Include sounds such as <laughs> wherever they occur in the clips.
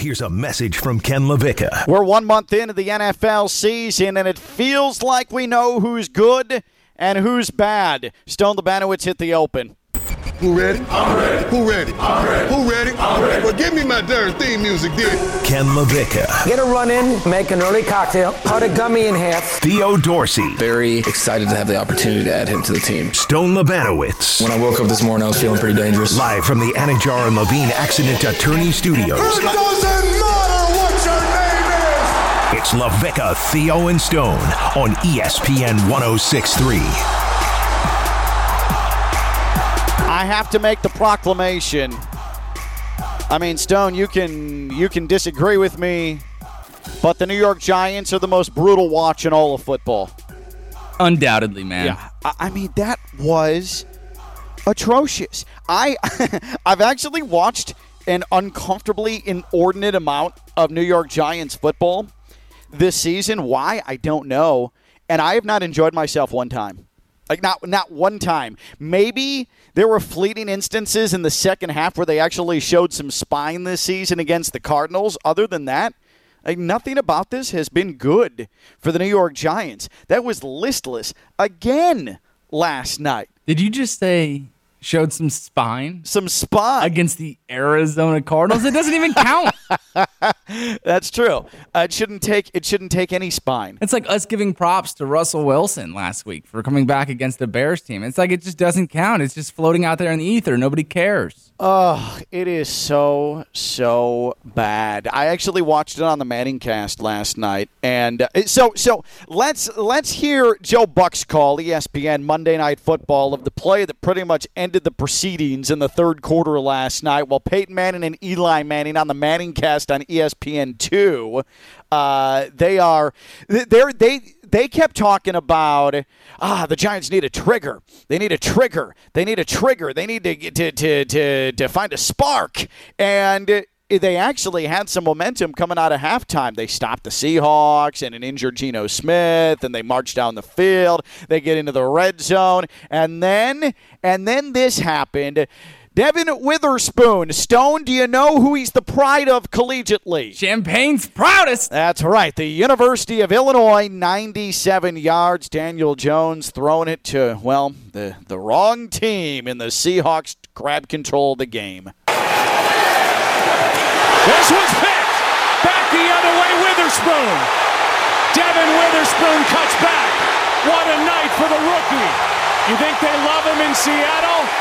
Here's a message from Ken LaVicka. We're one month into the NFL season, and it feels like we know who's good and who's bad. Stone Labanowitz hit the open. Who ready? I'm ready. Who ready? I'm ready. Who ready? I'm ready. Well, give me my darn theme music, then. Ken LaVicka. Get a run in, make an early cocktail, cut a gummy in half. Theo Dorsey. Very excited to have the opportunity to add him to the team. Stone Labanowitz. When I woke up this morning, I was feeling pretty dangerous. Live from the Anidjar and Levine Accident Attorney Studios. It doesn't matter what your name is. It's LaVicka, Theo, and Stone on ESPN 1063. I have to make the proclamation. I mean, Stone, you can you can disagree with me, but the New York Giants are the most brutal watch in all of football. Undoubtedly, man. Yeah, I, I mean that was atrocious. I <laughs> I've actually watched an uncomfortably inordinate amount of New York Giants football this season. Why I don't know, and I have not enjoyed myself one time. Like not not one time. Maybe there were fleeting instances in the second half where they actually showed some spine this season against the Cardinals. Other than that, like nothing about this has been good for the New York Giants. That was listless again last night. Did you just say showed some spine Some spine. against the Arizona Cardinals? It doesn't even count. <laughs> That's true. Uh, it shouldn't take it shouldn't take any spine. It's like us giving props to Russell Wilson last week for coming back against the Bears team. It's like it just doesn't count. It's just floating out there in the ether. Nobody cares. Oh, it is so so bad. I actually watched it on the Manning cast last night, and uh, so so let's let's hear Joe Buck's call, ESPN Monday Night Football, of the play that pretty much ended the proceedings in the third quarter last night, while Peyton Manning and Eli Manning on the Manning cast on E ESPN two, uh, they are they're they they kept talking about ah the Giants need a trigger. They need a trigger. They need a trigger. They need to to to to, to find a spark and. They actually had some momentum coming out of halftime. They stopped the Seahawks and an injured Geno Smith, and they marched down the field. They get into the red zone, and then and then this happened. Devon Witherspoon, Stone. Do you know who he's the pride of collegiately? Champaign's proudest. That's right. The University of Illinois, 97 yards. Daniel Jones throwing it to, well, the, the wrong team, and the Seahawks grab control of the game. This one's picked. Back the other way, Witherspoon. Devon Witherspoon cuts back. What a night for the rookie. You think they love him in Seattle?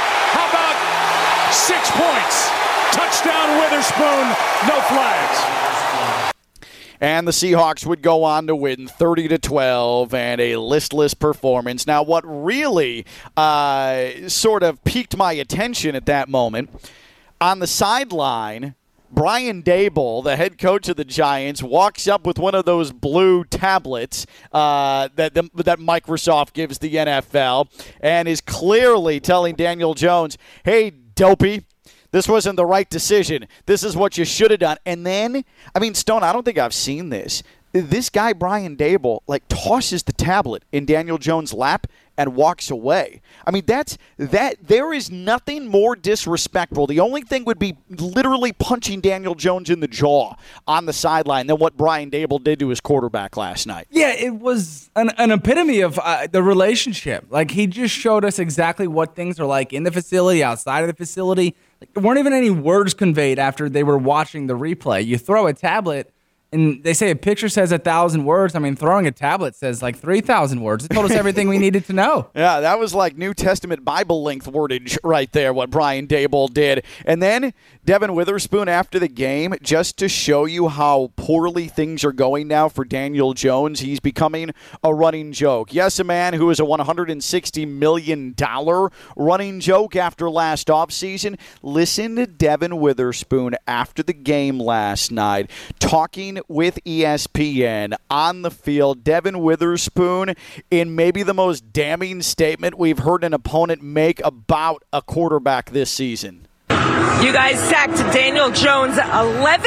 Six points? Touchdown Witherspoon, no flags. And the Seahawks would go on to win 30 to 12 and a listless performance. Now, what really uh, sort of piqued my attention at that moment on the sideline, Brian Daboll, the head coach of the Giants, walks up with one of those blue tablets uh, that the, that Microsoft gives the NFL, and is clearly telling Daniel Jones, "Hey, dopey." This wasn't the right decision. This is what you should have done. And then, I mean, Stone, I don't think I've seen this. This guy, Brian Daboll, like tosses the tablet in Daniel Jones' lap and walks away. I mean, that's that. There is nothing more disrespectful. The only thing would be literally punching Daniel Jones in the jaw on the sideline than what Brian Daboll did to his quarterback last night. Yeah, it was an, an epitome of uh, the relationship. Like he just showed us exactly what things are like in the facility, outside of the facility. Like, there weren't even any words conveyed after they were watching the replay. You throw a tablet, and they say a picture says a thousand words. I mean, throwing a tablet says like three thousand words. It told us everything we needed to know. <laughs> Yeah, that was like New Testament Bible length wordage right there, what Brian Daboll did. And then Devon Witherspoon after the game, just to show you how poorly things are going now for Daniel Jones, he's becoming a running joke. Yes, a man who is a $160 million running joke after last offseason. Listen to Devon Witherspoon after the game last night, talking with ESPN on the field. Devon Witherspoon in maybe the most damning statement we've heard an opponent make about a quarterback this season. You guys sacked Daniel Jones 11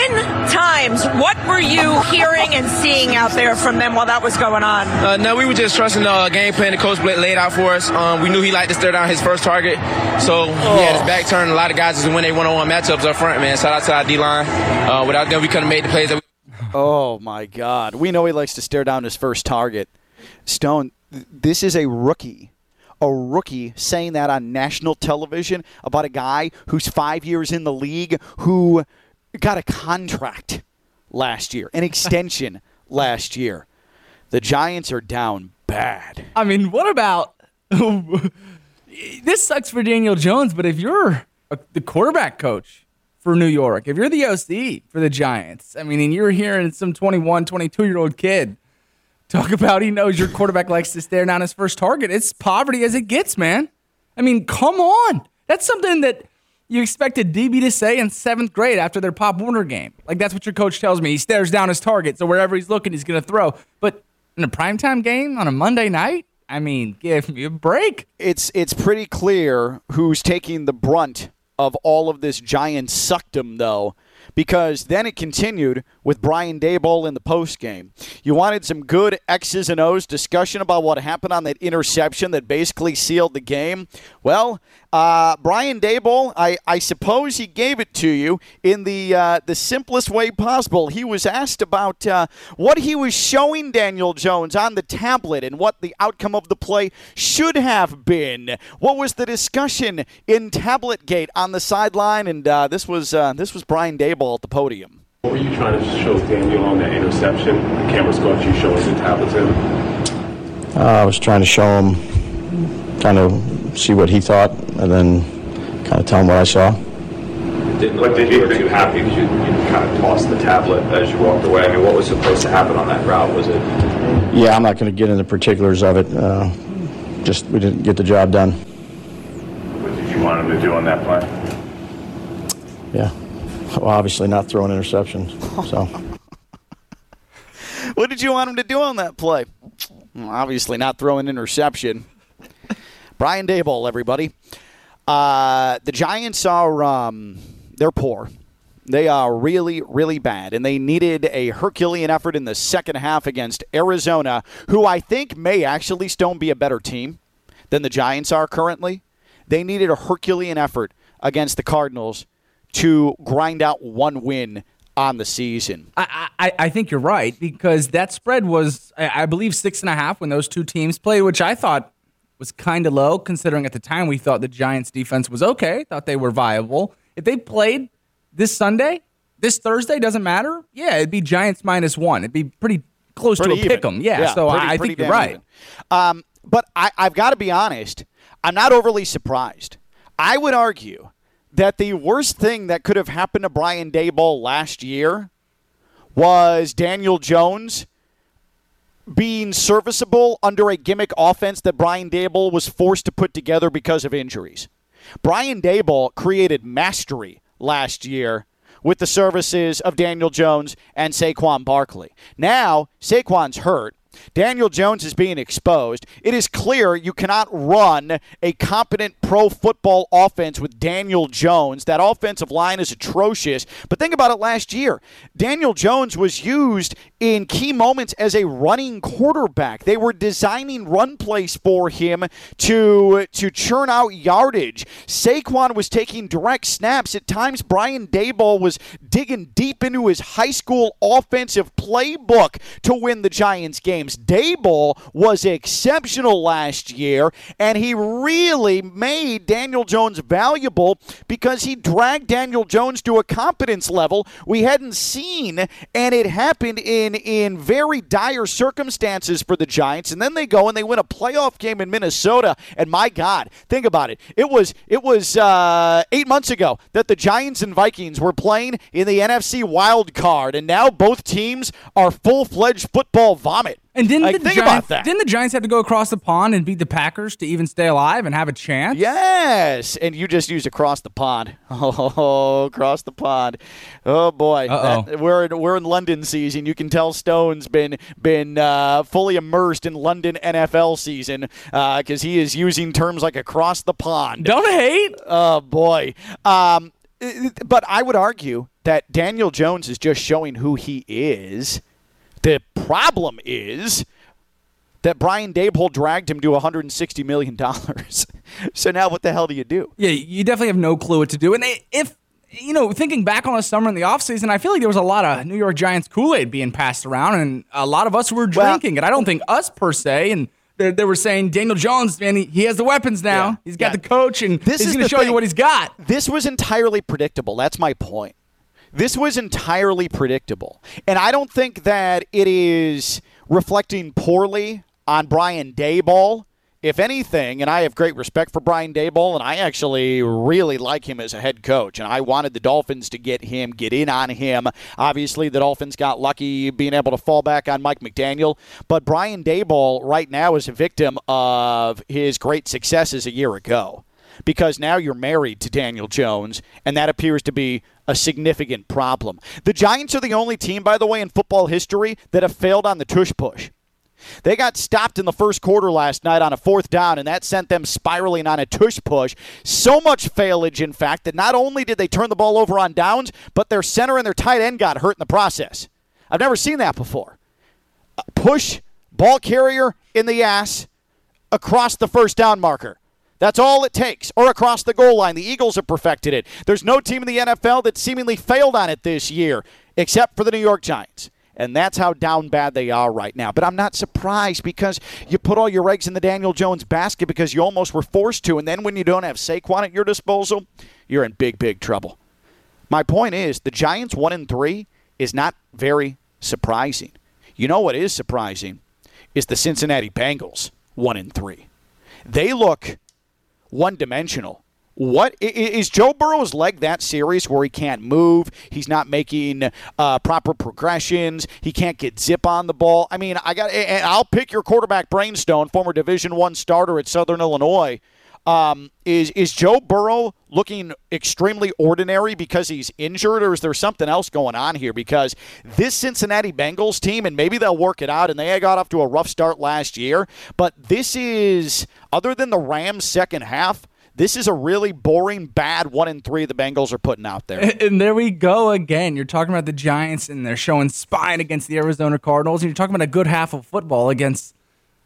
times. What were you hearing and seeing out there from them while that was going on? Uh, no, we were just trusting the uh, game plan the coach laid out for us. Um, we knew he liked to stare down his first target, so he had his back turned. A lot of guys is win they one-on-one matchups up front, man. Shout out to our D-line. Uh, without them, we couldn't have made the plays that we <laughs> Oh my God! We know he likes to stare down his first target. Stone, th- this is a rookie, a rookie saying that on national television about a guy who's five years in the league who got a contract last year, an <laughs> extension last year. The Giants are down bad. I mean, what about <laughs> this? Sucks for Daniel Jones, but if you're a, the quarterback coach for New York, if you're the OC for the Giants, I mean, and you're hearing some 21, 22 year old kid talk about he knows your quarterback likes to stare down his first target, it's poverty as it gets, man. I mean, come on. That's something that you expect a DB to say in seventh grade after their Pop Warner game. Like, that's what your coach tells me. He stares down his target, so wherever he's looking, he's going to throw. But in a primetime game on a Monday night, I mean, give me a break. It's it's pretty clear who's taking the brunt of all of this giant suckdom, though, because then it continued with Brian Daboll in the post game. You wanted some good X's and O's discussion about what happened on that interception that basically sealed the game. Well, uh, Brian Daboll, I, I suppose he gave it to you in the uh, the simplest way possible. He was asked about uh, what he was showing Daniel Jones on the tablet and what the outcome of the play should have been. What was the discussion in Tablet Gate on the sideline? And uh, this was uh, this was Brian Daboll at the podium. What were you trying to show Daniel on that interception? The camera caught you showing the tablets in. Uh, I was trying to show him, kind of see what he thought, and then kind of tell him what I saw. Didn't look like you were too happy because you, you kind of tossed the tablet as you walked away. I mean, what was supposed to happen on that route? Was it? Yeah, I'm not going to get into particulars of it. Uh, just we didn't get the job done. What did you want him to do on that play? Yeah. Well, obviously not throwing interceptions. So <laughs> What did you want him to do on that play? Well, obviously, not throwing interception. Brian Daboll, everybody. Uh, the Giants are um, they're poor. They are really, really bad, and they needed a Herculean effort in the second half against Arizona, who I think may actually Stone be a better team than the Giants are currently. They needed a Herculean effort against the Cardinals to grind out one win on the season. I, I, I think you're right because that spread was, I, I believe, six and a half when those two teams played, which I thought was kind of low considering at the time we thought the Giants' defense was okay, thought they were viable. If they played this Sunday, this Thursday, doesn't matter. Yeah, it'd be Giants minus one. It'd be pretty close Pretty to a even. pick 'em. Yeah, so pretty- I, I pretty think you're right. Um, but I, I've got to be honest. I'm not overly surprised. I would argue that the worst thing that could have happened to Brian Daboll last year was Daniel Jones being serviceable under a gimmick offense that Brian Daboll was forced to put together because of injuries. Brian Daboll created mastery last year with the services of Daniel Jones and Saquon Barkley. Now, Saquon's hurt. Daniel Jones is being exposed. It is clear you cannot run a competent pro football offense with Daniel Jones. That offensive line is atrocious. But think about it last year. Daniel Jones was used in key moments as a running quarterback. They were designing run plays for him to to churn out yardage. Saquon was taking direct snaps. At times, Brian Daboll was digging deep into his high school offensive playbook to win the Giants games. Daboll was exceptional last year, and he really made Daniel Jones valuable because he dragged Daniel Jones to a competence level we hadn't seen, and it happened in in very dire circumstances for the Giants. And then they go and they win a playoff game in Minnesota. And my God, think about it. It was it was uh, eight months ago that the Giants and Vikings were playing in the NFC wild card, and now both teams are full fledged football vomit. And didn't Like, the Giants, about that. Didn't the Giants have to go across the pond and beat the Packers to even stay alive and have a chance? Yes, and you just used across the pond. <laughs> Oh, across the pond. Oh boy, That- we're in, we're in London season. You can tell Stone's been been uh, fully immersed in London NFL season because he is using terms like across the pond. Don't hate. Oh boy. Um, uh, but I would argue that Daniel Jones is just showing who he is. The problem is that Brian Daboll dragged him to $160 million. <laughs> so now what the hell do you do? Yeah, you definitely have no clue what to do. And if, you know, thinking back on the summer and the offseason, I feel like there was a lot of New York Giants Kool Aid being passed around, and a lot of us were drinking it. I don't think us per se. And they, they were saying Daniel Jones, man, he, he has the weapons now. Yeah. He's got Yeah. the coach, and This he's going to show you what he's got. This was entirely predictable. That's my point. This was entirely predictable. And I don't think that it is reflecting poorly on Brian Daboll. If anything, and I have great respect for Brian Daboll, and I actually really like him as a head coach, and I wanted the Dolphins to get him, get in on him. Obviously, the Dolphins got lucky being able to fall back on Mike McDaniel, but Brian Daboll right now is a victim of his great successes a year ago because now you're married to Daniel Jones, and that appears to be a significant problem. The Giants are the only team, by the way, in football history that have failed on the tush push. They got stopped in the first quarter last night on a fourth down, and that sent them spiraling on a tush push. So much failage, in fact, that not only did they turn the ball over on downs, but their center and their tight end got hurt in the process. I've never seen that before. A push, ball carrier in the ass, across the first down marker. That's all it takes, or across the goal line. The Eagles have perfected it. There's no team in the NFL that seemingly failed on it this year, except for the New York Giants. And that's how down bad they are right now. But I'm not surprised because you put all your eggs in the Daniel Jones basket because you almost were forced to. And then when you don't have Saquon at your disposal, you're in big, big trouble. My point is the Giants one and three is not very surprising. You know what is surprising is the Cincinnati Bengals one and three. They look one dimensional. What is Joe Burrow's leg that serious where he can't move? He's not making uh, proper progressions. He can't get zip on the ball. I mean, I got. I'll pick your quarterback, Brainstone, former Division One starter at Southern Illinois. Um, is is Joe Burrow looking extremely ordinary because he's injured, or is there something else going on here? Because this Cincinnati Bengals team, and maybe they'll work it out, and they got off to a rough start last year, but this is other than the Rams' second half. This is a really boring, bad one and three the Bengals are putting out there. And <laughs> and there we go again. You're talking about the Giants, and they're showing spine against the Arizona Cardinals, and you're talking about a good half of football against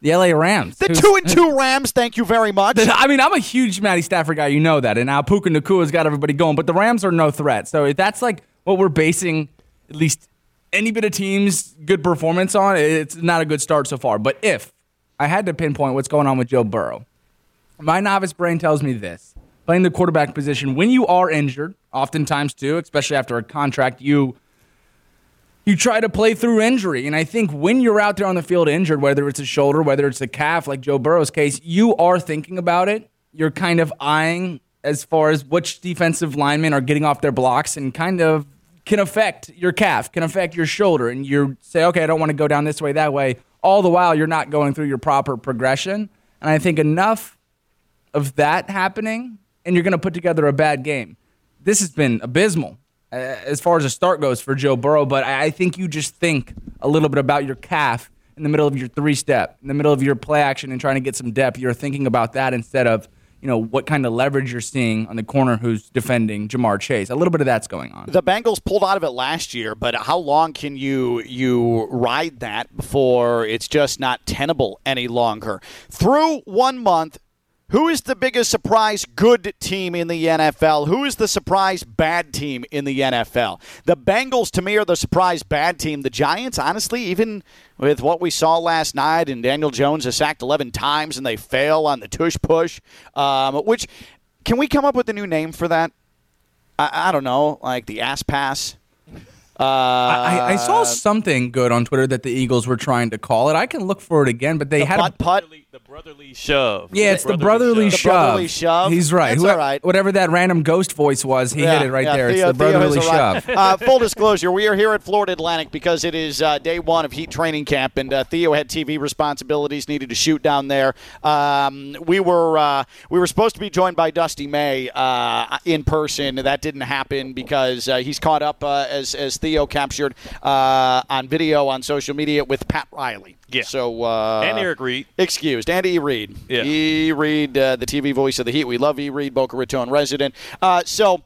the LA Rams. The two and two Rams, thank you very much. I mean, I'm a huge Matty Stafford guy. You know that. And now Puka Nacua's got everybody going, but the Rams are no threat. So if that's like what we're basing at least any bit of team's good performance on, it's not a good start so far. But if I had to pinpoint what's going on with Joe Burrow, my novice brain tells me this. Playing the quarterback position, when you are injured, oftentimes too, especially after a contract, you you try to play through injury. And I think when you're out there on the field injured, whether it's a shoulder, whether it's a calf, like Joe Burrow's case, you are thinking about it. You're kind of eyeing as far as which defensive linemen are getting off their blocks and kind of can affect your calf, can affect your shoulder. And you say, okay, I don't want to go down this way, that way. All the while, you're not going through your proper progression. And I think enough of that happening, and you're going to put together a bad game. This has been abysmal Uh, as far as a start goes for Joe Burrow, but I I think you just think a little bit about your calf in the middle of your three step, in the middle of your play action, and trying to get some depth. You're thinking about that instead of you know what kind of leverage you're seeing on the corner who's defending Ja'Marr Chase. A little bit of that's going on. The Bengals pulled out of it last year, but how long can you you ride that before it's just not tenable any longer? Through one month, who is the biggest surprise good team in the NFL? Who is the surprise bad team in the NFL? The Bengals, to me, are the surprise bad team. The Giants, honestly, even with what we saw last night, and Daniel Jones has sacked 11 times and they fail on the tush push, um, which can we come up with a new name for that? I, I don't know, like the ass pass. Uh, I, I saw something good on Twitter that the Eagles were trying to call it. I can look for it again, but they had a putt putt. The brotherly shove. Yeah, it's the brotherly, The shove. brotherly shove. He's right. That's Whoever- all right. Whatever that random ghost voice was, he Yeah, hit it right yeah, there. Theo- it's the brotherly has arrived. shove. uh, full disclosure, we are here at Florida Atlantic because it is uh, day one of Heat training camp, and uh, Theo had TV responsibilities, needed to shoot down there. Um, we were uh, we were supposed to be joined by Dusty May uh, in person. That didn't happen because uh, he's caught up uh, as as Theo captured uh, on video on social media with Pat Riley. Yeah. So uh, And Eric Reid. Excused. Andy E. Reed. Yeah. E. Reed, uh, the TV voice of the Heat. We love E. Reed, Boca Raton resident. Uh, so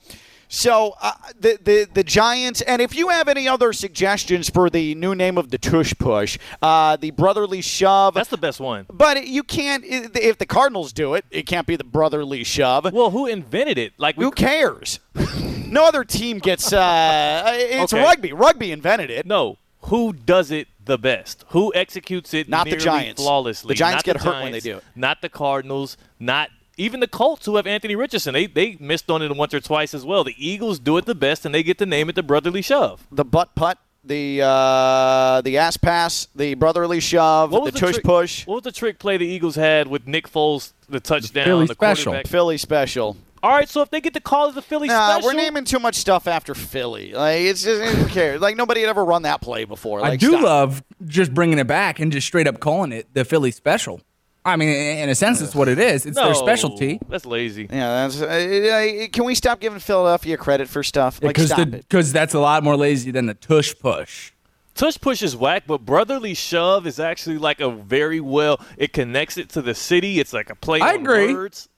So uh, the, the the Giants, and if you have any other suggestions for the new name of the tush push, uh, the brotherly shove. That's the best one. But you can't. If the Cardinals do it, it can't be the brotherly shove. Well, who invented it? Like, who cares? <laughs> no other team gets. Uh, it's Okay. rugby. Rugby invented it. No, who does it the best? Who executes it Not the Giants. flawlessly? The Giants Not get hurt when they do it. Not the Cardinals. Not even the Colts, who have Anthony Richardson. They they missed on it once or twice as well. The Eagles do it the best, and they get to name it the brotherly shove. The butt putt, the uh, the ass pass, the brotherly shove, What was the, the tush trick- push. What was the trick play the Eagles had with Nick Foles, the touchdown, Philly the special. quarterback? Philly special. All right, so if they get to call it the Philly Nah, special, we're naming too much stuff after Philly. Like it's just who cares? Like nobody had ever run that play before. Like, I do stop. love just bringing it back and just straight up calling it the Philly special. I mean, in a sense, it's what it is. It's their specialty. That's lazy. Yeah, that's. Uh, uh, can we stop giving Philadelphia credit for stuff? Like, Because stop it. that's a lot more lazy than the tush push. Tush push is whack, but brotherly shove is actually like a very well. It connects it to the city. It's like a play I on agree. words.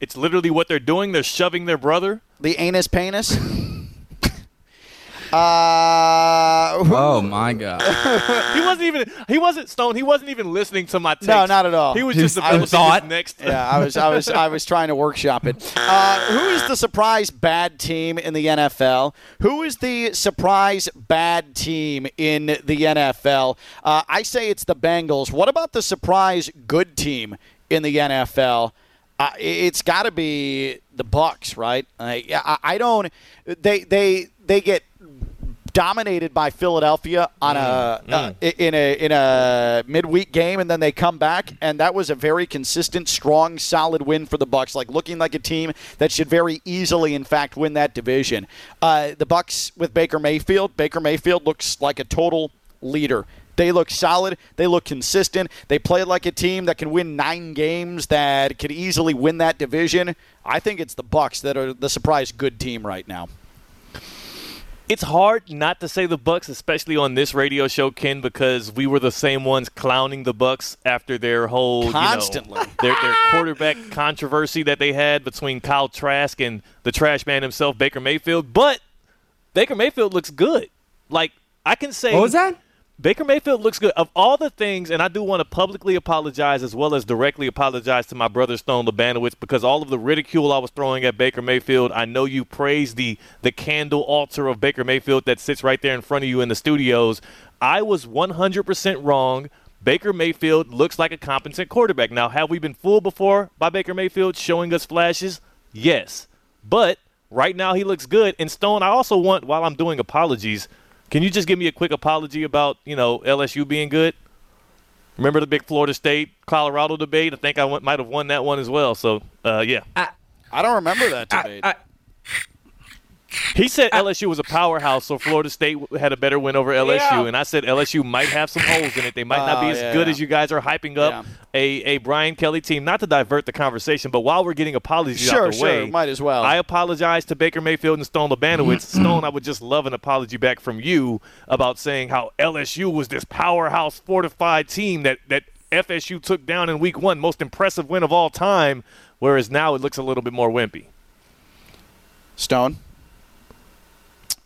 It's literally what they're doing. They're shoving their brother. The anus penis. <laughs> uh, Oh my god! <laughs> he wasn't even. He wasn't Stone. He wasn't even listening to my. Takes. No, not at all. He was His- just I thought. next. yeah, I was, I was, I was trying to workshop it. Uh, who is the surprise bad team in the NFL? Who is the surprise bad team in the NFL? Uh, I say it's the Bengals. What about the surprise good team in the NFL? Uh, it's got to be the Bucks, right? Like, I, I don't. They they they get dominated by Philadelphia on a uh, in a in a midweek game, and then they come back, and that was a very consistent, strong, solid win for the Bucks. Like looking like a team that should very easily, in fact, win that division. Uh, the Bucks with Baker Mayfield. Baker Mayfield looks like a total leader. They look solid. They look consistent. They play like a team that can win nine games that could easily win that division. I think it's the Bucks that are the surprise good team right now. It's hard not to say the Bucks, especially on this radio show, Ken, because we were the same ones clowning the Bucks after their whole you know, Constantly. their, their quarterback controversy that they had between Kyle Trask and the trash man himself, Baker Mayfield. But Baker Mayfield looks good. Like I can say, What was that? Baker Mayfield looks good. Of all the things, and I do want to publicly apologize as well as directly apologize to my brother Stone Labanowitz because all of the ridicule I was throwing at Baker Mayfield, I know you praise the the candle altar of Baker Mayfield that sits right there in front of you in the studios. I was 100% wrong. Baker Mayfield looks like a competent quarterback. Now, have we been fooled before by Baker Mayfield showing us flashes? Yes. But right now he looks good. And Stone, I also want, while I'm doing apologies, can you just give me a quick apology about, you know, LSU being good? Remember the big Florida State Colorado debate? I think I went, might have won that one as well. So, uh, yeah. I don't remember that debate. He said LSU was a powerhouse, so Florida State had a better win over LSU, Yeah. and I said LSU might have some holes in it. They might not be Oh, as yeah, good yeah. as you guys are hyping up a, a Brian Kelly team. Not to divert the conversation, but while we're getting apologies Sure, out the sure, way, might as well. I apologize to Baker Mayfield and Stone Labanowitz. <clears throat> Stone, I would just love an apology back from you about saying how LSU was this powerhouse, fortified team that that FSU took down in Week One, most impressive win of all time. Whereas now it looks a little bit more wimpy. Stone.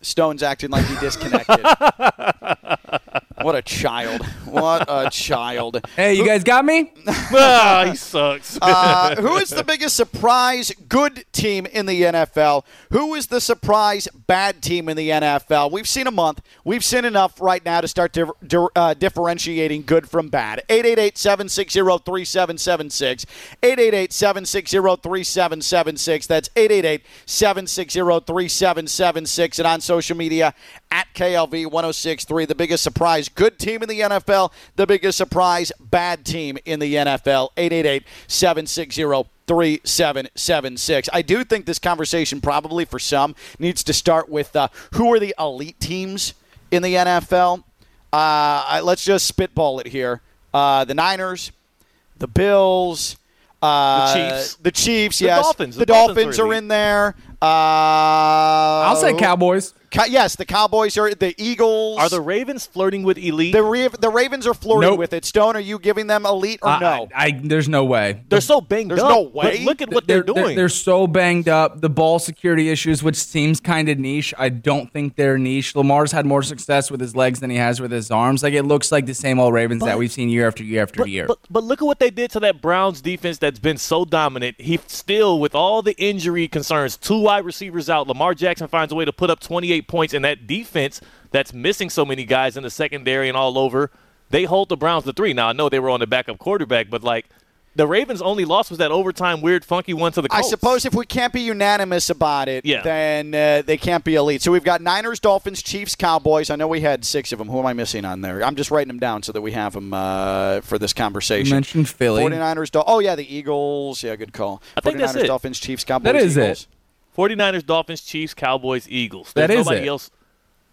Stone's acting like he disconnected. <laughs> what a child. What a <laughs> child. Hey, you guys got me? <laughs> ah, he sucks. Uh, who is the biggest surprise good team in the NFL? Who is the surprise bad team in the NFL? We've seen a month. We've seen enough right now to start di- di- uh, differentiating good from bad. 888 760 3776. 888 760 3776. That's 888 760 3776. And on social media at KLV 1063. The biggest surprise good team in the NFL, the biggest surprise bad team in the NFL. 888 760 3776. I do think this conversation, probably for some, needs to start with uh, who are the elite teams in the NFL. Uh, I- let's just spitball it here. Uh, the Niners, the Bills, uh, The Chiefs. the Chiefs, The yes, Dolphins. The, The Dolphins, Dolphins are are in there. Uh, I'll say Cowboys. Co- yes, the Cowboys are the Eagles. Are the Ravens flirting with elite? the Ra- the Ravens are flirting Nope. with it. Stone, are you giving them elite or I- no? I, I- there's no way. they're so banged up. There's up. no but way. look at what they're, doing. They're, so banged up. The ball security issues, which seems kind of niche. I don't think they're niche. Lamar's had more success with his legs than he has with his arms. Like it looks like the same old Ravens that we've seen year after year after but, year. but but look at what they did to that Browns defense that's been so dominant. He still, with all the injury concerns, two wide receivers out. Lamar Jackson finds a way to put up 28 points, and that defense that's missing so many guys in the secondary and all over, they hold the Browns to three. Now I know they were on the backup quarterback, but like the Ravens' only loss was that overtime weird funky one to the Colts. I suppose if we can't be unanimous about it, Yeah. then uh, they can't be elite. So we've got Niners, Dolphins, Chiefs, Cowboys. I know we had six of them. Who am I missing on there? I'm just writing them down so that we have them uh, for this conversation. you conversation. mentioned Philly. 49ers, Dol- oh yeah, the Eagles. Yeah, good call. I think 49ers, that's it. Dolphins, Chiefs, Cowboys. That is Eagles. it. 49ers, Dolphins, Chiefs, Cowboys, Eagles. That There's is nobody it. else.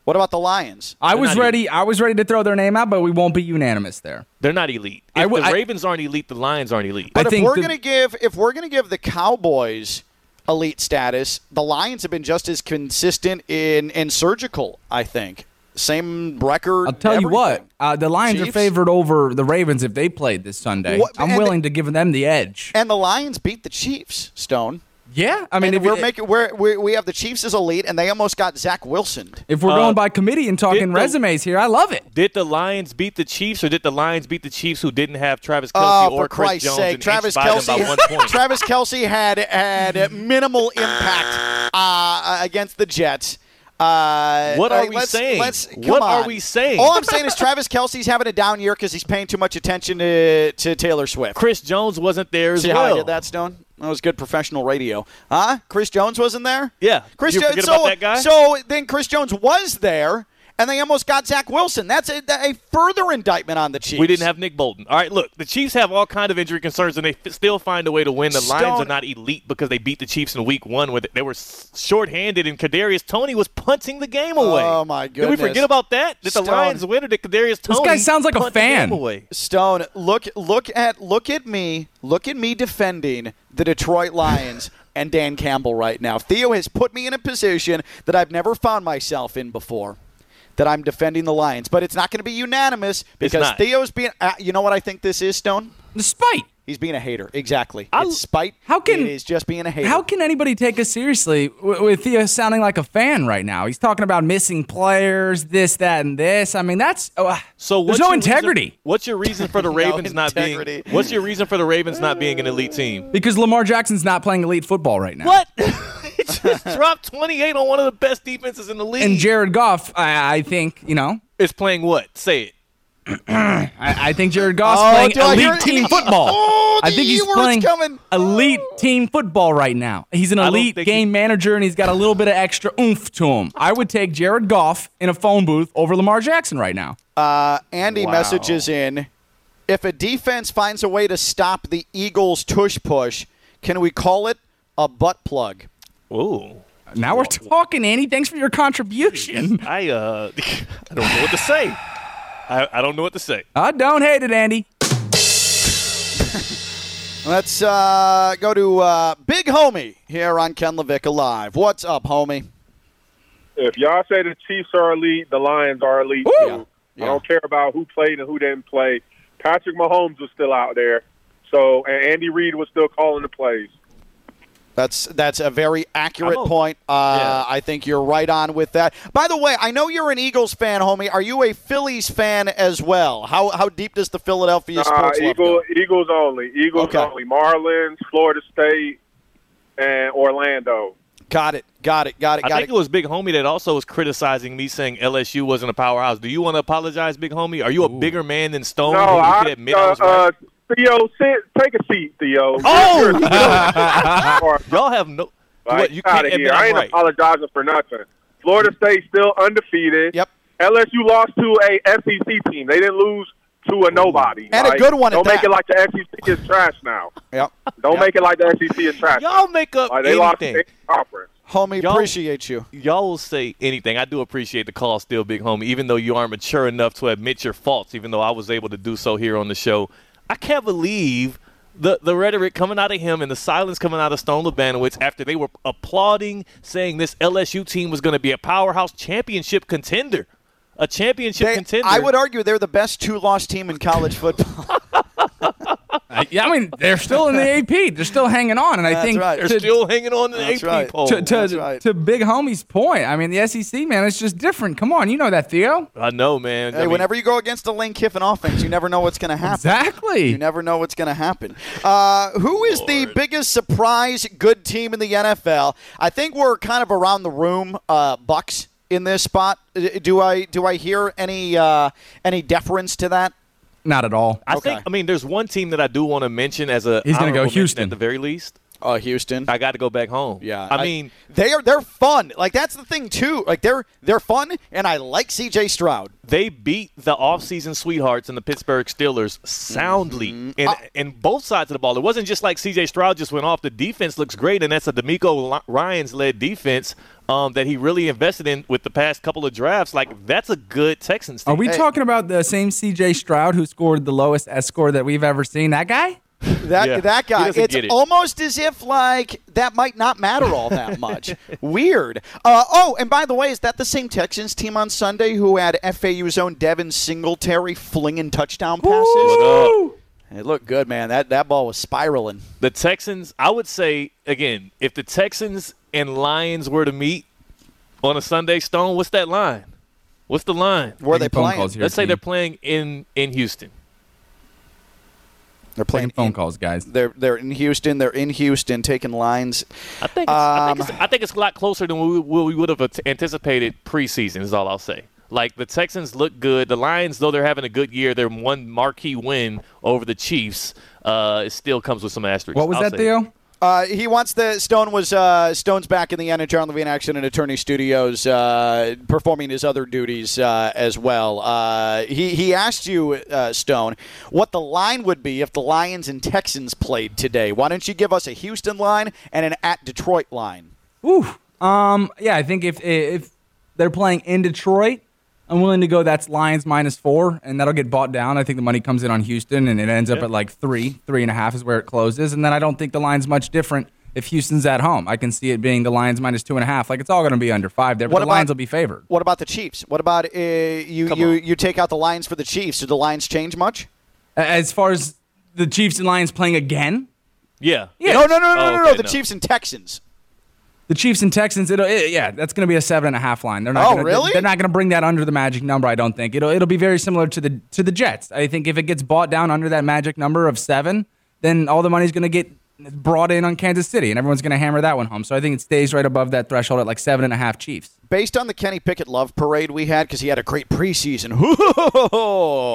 What about the Lions? I They're was not ready. I was ready to throw their name out, but we won't be unanimous there. They're not elite. I If would- the I- Ravens aren't elite, the Lions aren't elite. But I if think we're the- gonna give if we're gonna give the Cowboys elite status, the Lions have been just as consistent in in surgical. I think same record. I'll tell you what, uh, the Lions are favored over the Ravens if they played this Sunday. What- I'm and willing to give them the edge. And the Lions beat the Chiefs. Stone. Yeah, I mean, and if we're you- making we're, we we have the Chiefs as elite, and they almost got Zach Wilson. If we're Uh, going by committee and talking did the- resumes here, I love it. Did the Lions beat the Chiefs, or did the Lions beat the Chiefs who didn't have Travis Oh, Kelce or for Chris Christ's Jones sake, Travis edged by them Kelce! by one <laughs> point? Travis Kelce had had minimal impact uh, against the Jets. Uh, What are we let's- saying? let's- come What are on. we saying? All I'm saying is Travis Kelce's having a down year because he's paying too much attention to, to Taylor Swift. Chris Jones wasn't there as See well. how I did that, Stone? That was good professional radio. Huh? Chris Jones wasn't there? Yeah. Chris Jones. So, about that guy? So then Chris Jones was there, and they almost got Zach Wilson. That's a, a further indictment on the Chiefs. we didn't have Nick Bolton. All right, look, the Chiefs have all kind of injury concerns, and they f- still find a way to win. The Lions are not elite because they beat the Chiefs in Week One. With it. They were s- shorthanded, and Kadarius Toney was punting the game oh, away. Oh, my goodness! Did we forget about that? Did the Stone. Lions win, or did Kadarius Toney? This guy sounds like a fan. Stone, look look at look at me, look at me defending the Detroit Lions <laughs> and Dan Campbell right now. Theo has put me in a position that I've never found myself in before. That I'm defending the Lions, but it's not going to be unanimous because. Theo's being. Uh, you know what I think this is, Stone? The spite. He's being a hater. Exactly. I- it's spite. How can- it is just being a hater? How can anybody take us seriously w- with Theo sounding like a fan right now? He's talking about missing players, this, that, and this. I mean, that's uh, So there's no your reason- integrity what's your reason for the <laughs> No Ravens not being? What's your reason for the Ravens not being an elite team? because Lamar Jackson's not playing elite football right now. What? <laughs> he <laughs> just dropped 28 on one of the best defenses in the league. And Jared Goff, I, I think you know, is playing what? Say it. <clears throat> I, I think Jared Goff's Oh, playing do hear elite team football. <laughs> Oh, I think he's E-word's playing coming. elite team football right now. He's an elite think game manager, and he's got a little bit of extra oomph to him. I would take Jared Goff in a phone booth over Lamar Jackson right now. Uh, Andy Wow. messages in if a defense finds a way to stop the Eagles' tush push, can we call it a butt plug? Ooh. Now we're talking, Andy. Thanks for your contribution. I uh, <laughs> I don't know what to say. I, I don't know what to say. I don't hate it, Andy. <laughs> Let's uh, go to uh, Big Homie here on Ken LaVicka Live. What's up, homie? If y'all say the Chiefs are elite, the Lions are elite Woo! too. Yeah. I don't care about who played and who didn't play. Patrick Mahomes was still out there, so and Andy Reid was still calling the plays. That's that's a very accurate a- point. Uh, Yeah. I think you're right on with that. By the way, I know you're an Eagles fan, homie. Are you a Phillies fan as well? How how deep does the Philadelphia Uh, sports love Eagle, go? Eagles only. Eagles Okay. only. Marlins, Florida State, and Orlando. Got it. Got it. Got it. I Got think it. it was Big Homie that also was criticizing me saying LSU wasn't a powerhouse. Do you want to apologize, Big Homie? Are you a bigger man than Stone? no, you I, could admit I uh, was right? uh, Theo, sit, take a seat, Theo. Oh! You're- <laughs> Y'all have no. Like, what, you out can't of admit here. I ain't right. apologizing for nothing. Florida State still undefeated. Yep. LSU lost to a SEC team. They didn't lose to a nobody. And a good one at Don't make that. it like the SEC is trash now. Yep. Don't Yep. make it like the SEC is trash. Y'all make up Like, they lost anything. the conference. Homie, Y'all- appreciate you. Y'all will say anything. I do appreciate the call, still, Big Homie, even though you aren't mature enough to admit your faults, even though I was able to do so here on the show. I can't believe the the rhetoric coming out of him and the silence coming out of Stone Labanowitz after they were applauding, saying this LSU team was going to be a powerhouse championship contender, a championship They- contender. I would argue they're the best two-loss team in college football. <laughs> Uh, yeah, I mean they're still in the <laughs> AP. They're still hanging on, and I That's think right. They're to- still hanging on to the AP right. poll. to, to, That's right. to Big Homie's point. I mean the SEC man, it's just different. Come on, you know that Theo. I know, man. I mean, whenever you go against a Lane Kiffin offense, you never know what's going to happen. Exactly. You never know what's going to happen. Uh, who is the biggest surprise good team in the NFL? I think we're kind of around the room. Uh, Bucks in this spot. Uh, Do I do I hear any uh, any deference to that? Not at all. I Okay. think. I mean, there's one team that I do want to mention as a. He's gonna go Houston. at the very least. Uh, Houston. I got to go back home. Yeah, I, mean, they are they're fun. Like that's the thing too. Like they're they're fun, and I like C.J. Stroud. they beat the offseason sweethearts and the Pittsburgh Steelers soundly Mm-hmm. in, in both sides of the ball. It wasn't just like C.J. Stroud just went off. The defense looks great, and that's a DeMeco Ryans led defense um, that he really invested in with the past couple of drafts. Like that's a good Texans team. Are we talking about the same CJ Stroud who scored the lowest S score that we've ever seen? That guy? That Yeah, that guy. It's it. almost as if like that might not matter all that much. <laughs> Weird. Uh, oh, and by the way, is that the same Texans team on Sunday who had FAU's own Devin Singletary flinging touchdown passes? It looked good, man. That that ball was spiraling. The Texans, I would say again, if the Texans and Lions were to meet on a Sunday, Stone, what's that line? What's the line? Where are they playing? Let's say team. they're playing in in Houston. They're playing Making phone in- calls, guys. They're they're in Houston. They're in Houston taking lines. I think it's, I, think Um, it's, I think it's a lot closer than we, we would have anticipated preseason. Is all I'll say. Like the Texans look good. The Lions, though they're having a good year, their one marquee win over the Chiefs, uh, it still comes with some asterisks. What was I'll that, say. Theo? Uh, he wants the Stone was uh, Stone's back in the John Levine Action and Attorney Studios, uh, performing his other duties uh, as well. Uh, he he asked you, uh, Stone, what the line would be if the Lions and Texans played today. Why don't you give us a Houston line and an at Detroit line? Ooh. Um. Yeah, I think if if they're playing in Detroit, I'm willing to go. That's Lions minus four, and that'll get bought down. I think the money comes in on Houston, and it ends up at like three, three and a half is where it closes. And then I don't think the line's much different if Houston's at home. I can see it being the Lions minus two and a half. Like it's all going to be under five there, but What the about- Lions will be favored. What about the Chiefs? What about uh, you Come you on. you take out the lines for the Chiefs? Do the lines change much? As far as the Chiefs and Lions playing again, Yeah. Yeah. No, no, no, no, Oh, no, no. okay, The no. Chiefs and Texans. The Chiefs and Texans, it'll it, yeah, that's going to be a seven and a half line. They're not. Oh, gonna, really? They're not going to bring that under the magic number. I don't think it'll it'll be very similar to the to the Jets. I think if it gets bought down under that magic number of seven, then all the money's going to get brought in on Kansas City, and everyone's going to hammer that one home. So I think it stays right above that threshold at like seven and a half Chiefs. Based on the Kenny Pickett love parade we had because he had a great preseason. <laughs>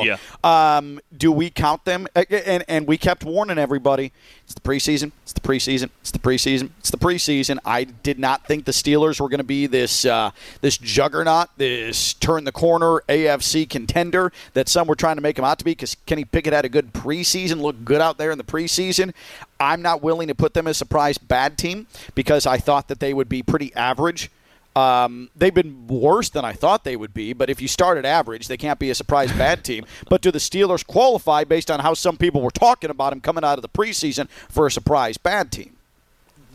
Yeah. Um, do we count them? And and we kept warning everybody. It's the preseason. It's the preseason. It's the preseason. It's the preseason. I did not think the Steelers were going to be this uh, this juggernaut, this turn the corner AFC contender that some were trying to make him out to be because Kenny Pickett had a good preseason, looked good out there in the preseason. I'm not willing to put them as a surprise bad team because I thought that they would be pretty average. Um, they've been worse than I thought they would be, but if you start at average, they can't be a surprise bad team. <laughs> But do the Steelers qualify based on how some people were talking about them coming out of the preseason for a surprise bad team?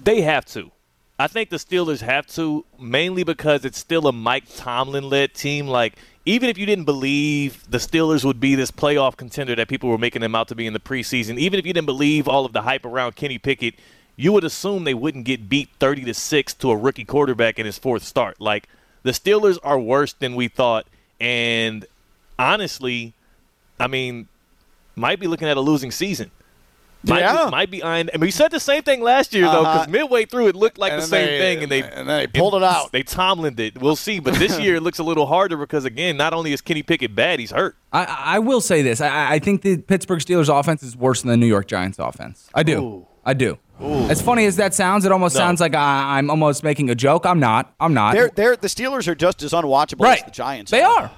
They have to. I think the Steelers have to, mainly because it's still a Mike Tomlin led team. Like, even if you didn't believe the Steelers would be this playoff contender that people were making them out to be in the preseason, even if you didn't believe all of the hype around Kenny Pickett, you would assume they wouldn't get beat 30 to 6 to a rookie quarterback in his fourth start. Like, the Steelers are worse than we thought. And honestly, I mean, might be looking at a losing season. Might, Yeah. be, might be eyeing. I mean, we said the same thing last year though, because Uh-huh. midway through it looked like And the same they- thing, and they and they pulled it out. They Tomlined it. We'll see. But this <laughs> year it looks a little harder because again, not only is Kenny Pickett bad, he's hurt. I, I will say this. I, I think the Pittsburgh Steelers offense is worse than the New York Giants offense. I do. Ooh. I do. As funny as that sounds, it almost No. sounds like I, I'm almost making a joke. I'm not. I'm not. They're, they're, the Steelers are just as unwatchable right. as the Giants. They are.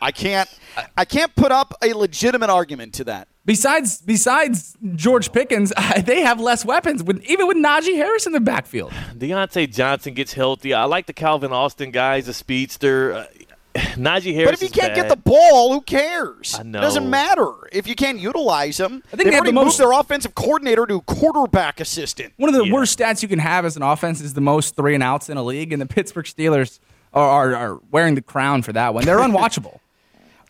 I can't. I can't put up a legitimate argument to that. Besides, besides George Pickens, <laughs> they have less weapons. With even with Najee Harris in the backfield. <sighs> Diontae Johnson gets healthy. I like the Calvin Austin guy. He's a speedster. Uh, <sighs> Najee Harris. But if you can't get the ball, who cares? I know. It doesn't matter if you can't utilize them. I think They've they have already the most- moved their offensive coordinator to quarterback assistant. One of the worst stats you can have as an offense is the most three and outs in a league, and the Pittsburgh Steelers are, are, are wearing the crown for that one. They're <laughs> unwatchable.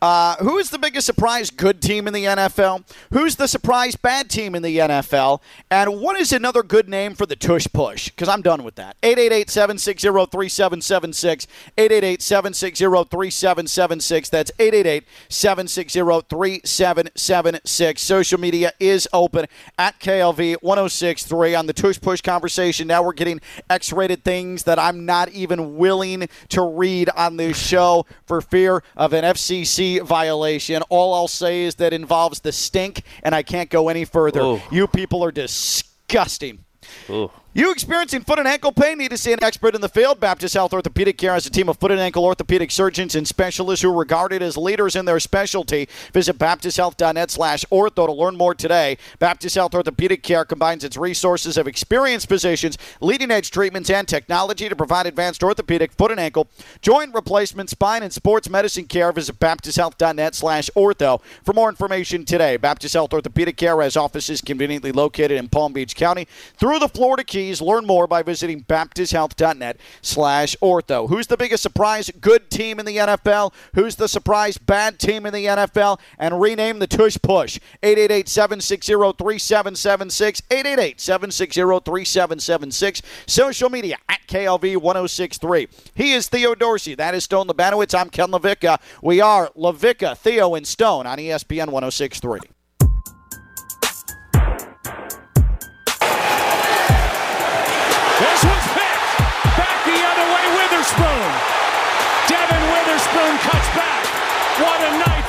Uh, who is the biggest surprise good team in the NFL? Who's the surprise bad team in the NFL? And what is another good name for the tush push? Because I'm done with that. 888 760 3776. 888 760 3776. That's 888 760 3776. Social media is open at KLV 1063 on the tush push conversation. Now we're getting X rated things that I'm not even willing to read on this show for fear of an FCC violation. All I'll say is that involves the stink, and I can't go any further. Ooh. You people are disgusting. Ooh. You experiencing foot and ankle pain? Need to see an expert in the field? Baptist Health Orthopedic Care has a team of foot and ankle orthopedic surgeons and specialists who are regarded as leaders in their specialty. Visit baptisthealth.net slash ortho to learn more today. Baptist Health Orthopedic Care combines its resources of experienced physicians, leading edge treatments, and technology to provide advanced orthopedic, foot and ankle, joint replacement, spine, and sports medicine care. Visit baptisthealth.net slash ortho for more information today. Baptist Health Orthopedic Care has offices conveniently located in Palm Beach County through the Florida Keys. Learn more by visiting baptisthealth.net slash ortho. Who's the biggest surprise good team in the NFL? Who's the surprise bad team in the NFL? And rename the Tush Push. 888-760-3776. 888-760-3776. Social media at KLV 1063. He is Theo Dorsey. That is Stone Labanowitz. I'm Ken LaVicka. We are LaVicka, Theo, and Stone on ESPN 1063.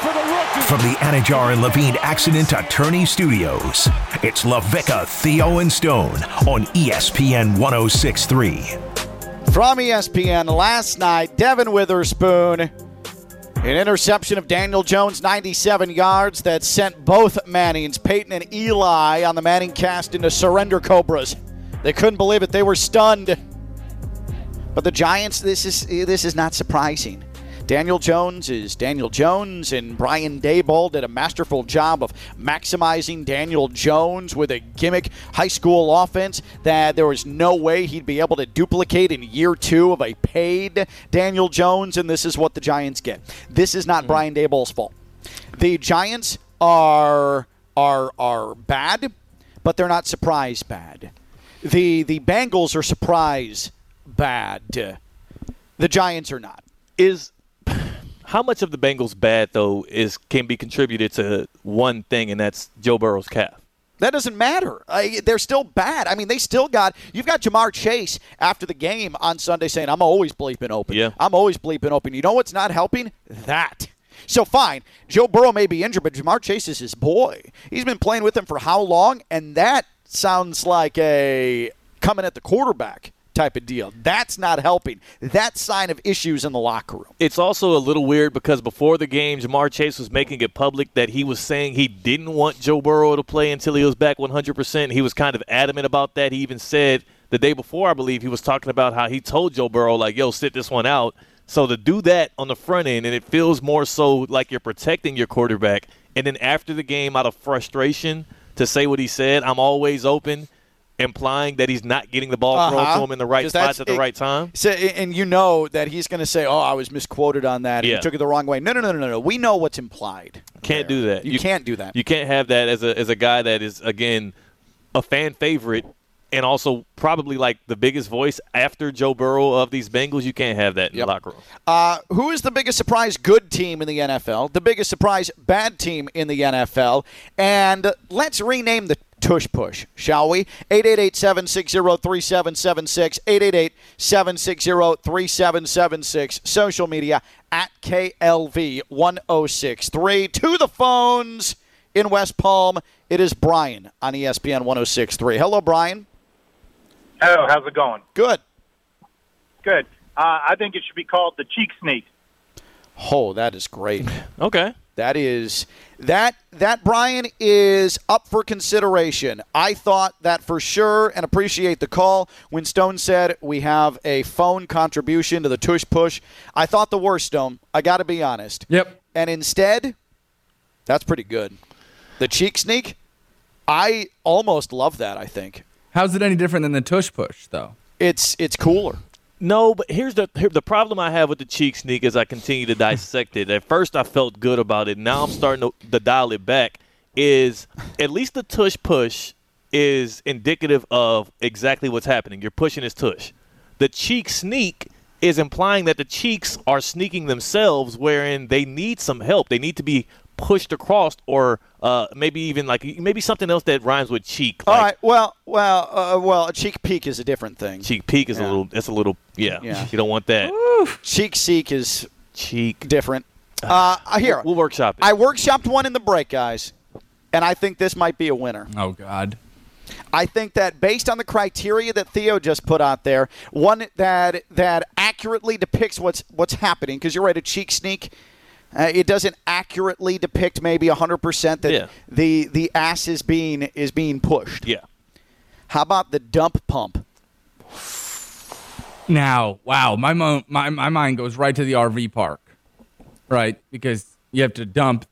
From the Anidjar and Levine Accident Attorney Studios, it's LaVicka, Theo, and Stone on ESPN 1063. From ESPN last night, Devon Witherspoon, an interception of Daniel Jones, 97 yards, that sent both Mannings, Peyton and Eli, on the Manning cast into surrender cobras. They couldn't believe it. They were stunned. But the Giants, this is this is not surprising. Daniel Jones is Daniel Jones, and Brian Daboll did a masterful job of maximizing Daniel Jones with a gimmick high school offense that there was no way he'd be able to duplicate in year two of a paid Daniel Jones, and this is what the Giants get. This is not mm-hmm. Brian Daboll's fault. The Giants are are are bad, but they're not surprise bad. The the Bengals are surprise bad. The Giants are not. Is how much of the Bengals bad though is can be contributed to one thing, and that's Joe Burrow's calf. That doesn't matter. I, they're still bad. I mean, they still got. You've got Ja'Marr Chase after the game on Sunday saying, "I'm always bleeping open. Yeah. I'm always bleeping open." You know what's not helping? That. So fine, Joe Burrow may be injured, but Ja'Marr Chase is his boy. He's been playing with him for how long? And that sounds like a coming at the quarterback type of deal. That's not helping. That sign of issues in the locker room. It's also a little weird because before the game, Ja'Marr Chase was making it public that he was saying he didn't want Joe Burrow to play until he was back 100%. He was kind of adamant about that. He even said the day before, I believe, he was talking about how he told Joe Burrow, like, yo, sit this one out. So to do that on the front end, and it feels more so like you're protecting your quarterback, and then after the game, out of frustration, to say what he said, I'm always open, implying that he's not getting the ball thrown Uh-huh. to him in the right spots at the it- right time. So, and you know that he's going to say, "Oh, I was misquoted on that. Yeah. You took it the wrong way." No, no, no, no, no. We know what's implied. Can't do that. You can't do that. You can't have that as a as a guy that is again a fan favorite and also probably like the biggest voice after Joe Burrow of these Bengals. You can't have that in the locker room. Uh, who is the biggest surprise good team in the NFL? The biggest surprise bad team in the NFL? And let's rename the tush push, shall we? 888-760-3776, 888-760-3776, social media at KLV1063. To the phones in West Palm, it is Brian on ESPN 1063. Hello, Brian. Hello, how's it going? Good. Good. Uh, I think it should be called the cheek sneak. Oh, that is great. <laughs> Okay. That is that that Brian is up for consideration. I thought that for sure and appreciate the call when Stone said we have a phone contribution to the tush push. I thought the worst Stone. I got to be honest. Yep. And instead, that's pretty good. The cheek sneak, I almost love that. I think How's it any different than the tush push, though? it's it's cooler. No, but here's the here, the problem I have with the cheek sneak as I continue to <laughs> dissect it. At first, I felt good about it. Now I'm starting to, to dial it back. Is at least the tush push is indicative of exactly what's happening. You're pushing his tush. The cheek sneak is implying that the cheeks are sneaking themselves, wherein they need some help. They need to be pushed across, or uh, maybe even like maybe something else that rhymes with cheek. All like right. Well, well, uh, well. A cheek peek is a different thing. Cheek peek is a little. That's a little. Yeah. Yeah. <laughs> You don't want that. Cheek seek is cheek different. <sighs> Uh, here, We'll workshop it. I workshopped one in the break, guys, and I think this might be a winner. Oh God. I think that based on the criteria that Theo just put out there, one that that accurately depicts what's what's happening. Because you're right, a cheek sneak. Uh, it doesn't accurately depict maybe 100% that Yeah. the the ass is being is being pushed. Yeah. How about the dump pump? Now, wow, my, mo- my my mind goes right to the RV park, right? Because you have to dump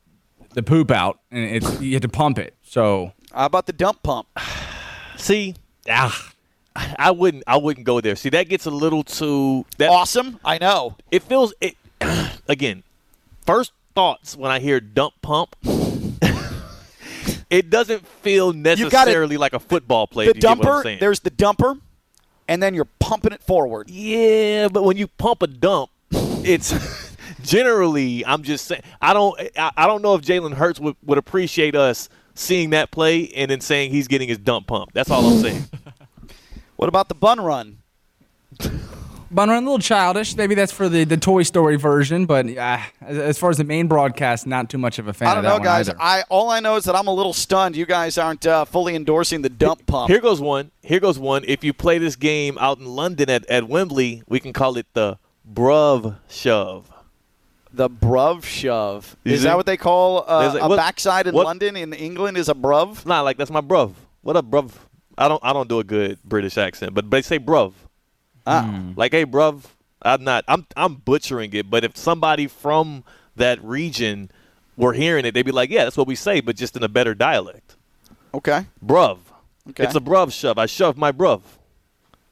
the poop out, and it's you have to pump it. So, how about the dump pump? <sighs> See, ah, I wouldn't. I wouldn't go there. See, that gets a little too that, awesome. I know. It feels it <clears throat> again. First thoughts when I hear dump pump. it doesn't feel necessarily like a football play. The if you get what I'm dumper, there's the dumper, and then you're pumping it forward. Yeah, but when you pump a dump, it's <laughs> generally. I'm just saying. I don't. I, I don't know if Jalen Hurts would, would appreciate us seeing that play and then saying he's getting his dump pump. That's all I'm saying. <laughs> What about the bun run? Bun run a little childish. Maybe that's for the, the Toy Story version, but uh, as, as far as the main broadcast, not too much of a fan I don't of that know, one guys. either. I all I know is that I'm a little stunned. You guys aren't uh, fully endorsing the dump pump. Here goes one. Here goes one. If you play this game out in London at, at Wembley, we can call it the bruv shove. The bruv shove. You Is see? that what they call uh, like- a what- backside in what- London? In England, is a bruv? Nah, like that's my bruv. What up, bruv? I don't I don't do a good British accent, but they say bruv. Ah. Like, hey, bruv. I'm not. I'm I'm butchering it, but if somebody from that region were hearing it, they'd be like, yeah, that's what we say, but just in a better dialect. Okay. Bruv. Okay. It's a bruv shove. I shove my bruv.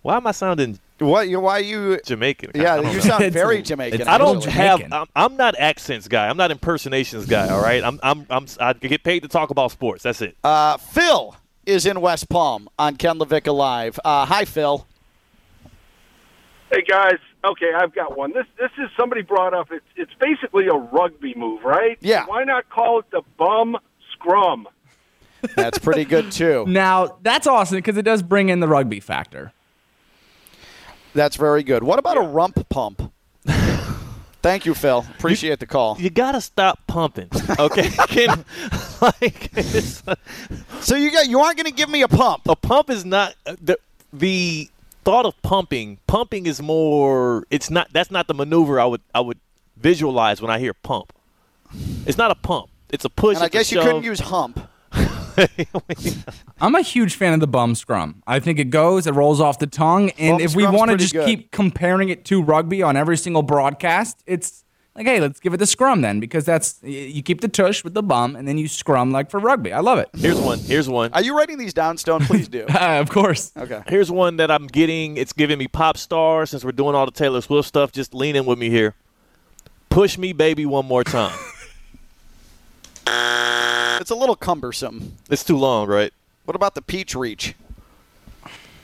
Why am I sounding What? You? Why you? Jamaican? Yeah, you know. sound very Jamaican. I don't actually. have. I'm, I'm not accents guy. I'm not impersonations guy. All right. I'm. I'm. I'm. I get paid to talk about sports. That's it. Uh, Phil is in West Palm on Ken Levick Live. Uh, hi, Phil. Hey guys, okay, I've got one. This this is somebody brought up. It's it's basically a rugby move, right? Yeah. Why not call it the bum scrum? That's pretty good too. <laughs> Now, that's awesome because it does bring in the rugby factor. That's very good. What about a rump pump? Thank you, Phil. Appreciate the call. You gotta stop pumping. Okay. <laughs> Can, like, So you got you aren't going to give me a pump. a pump is not uh, the the thought of pumping. Pumping is more. It's not. That's not the maneuver I would I would visualize when I hear pump. It's not a pump. It's a push. And I guess you couldn't use hump. I'm a huge fan of the bum scrum. I think it goes, it rolls off the tongue, and Bum if we scrum's want to just good. keep comparing it to rugby on every single broadcast, it's like, hey, let's give it the scrum then, because that's you keep the tush with the bum, and then you scrum like for rugby. I love it. Here's one. Here's one. Are you writing these down, Stone? Please do. <laughs> Uh, of course. Okay. Here's one that I'm getting. It's giving me pop star since we're doing all the Taylor Swift stuff. Just lean in with me here. Push me, baby, one more time. <laughs> It's a little cumbersome. it's too long, right? What about the peach reach?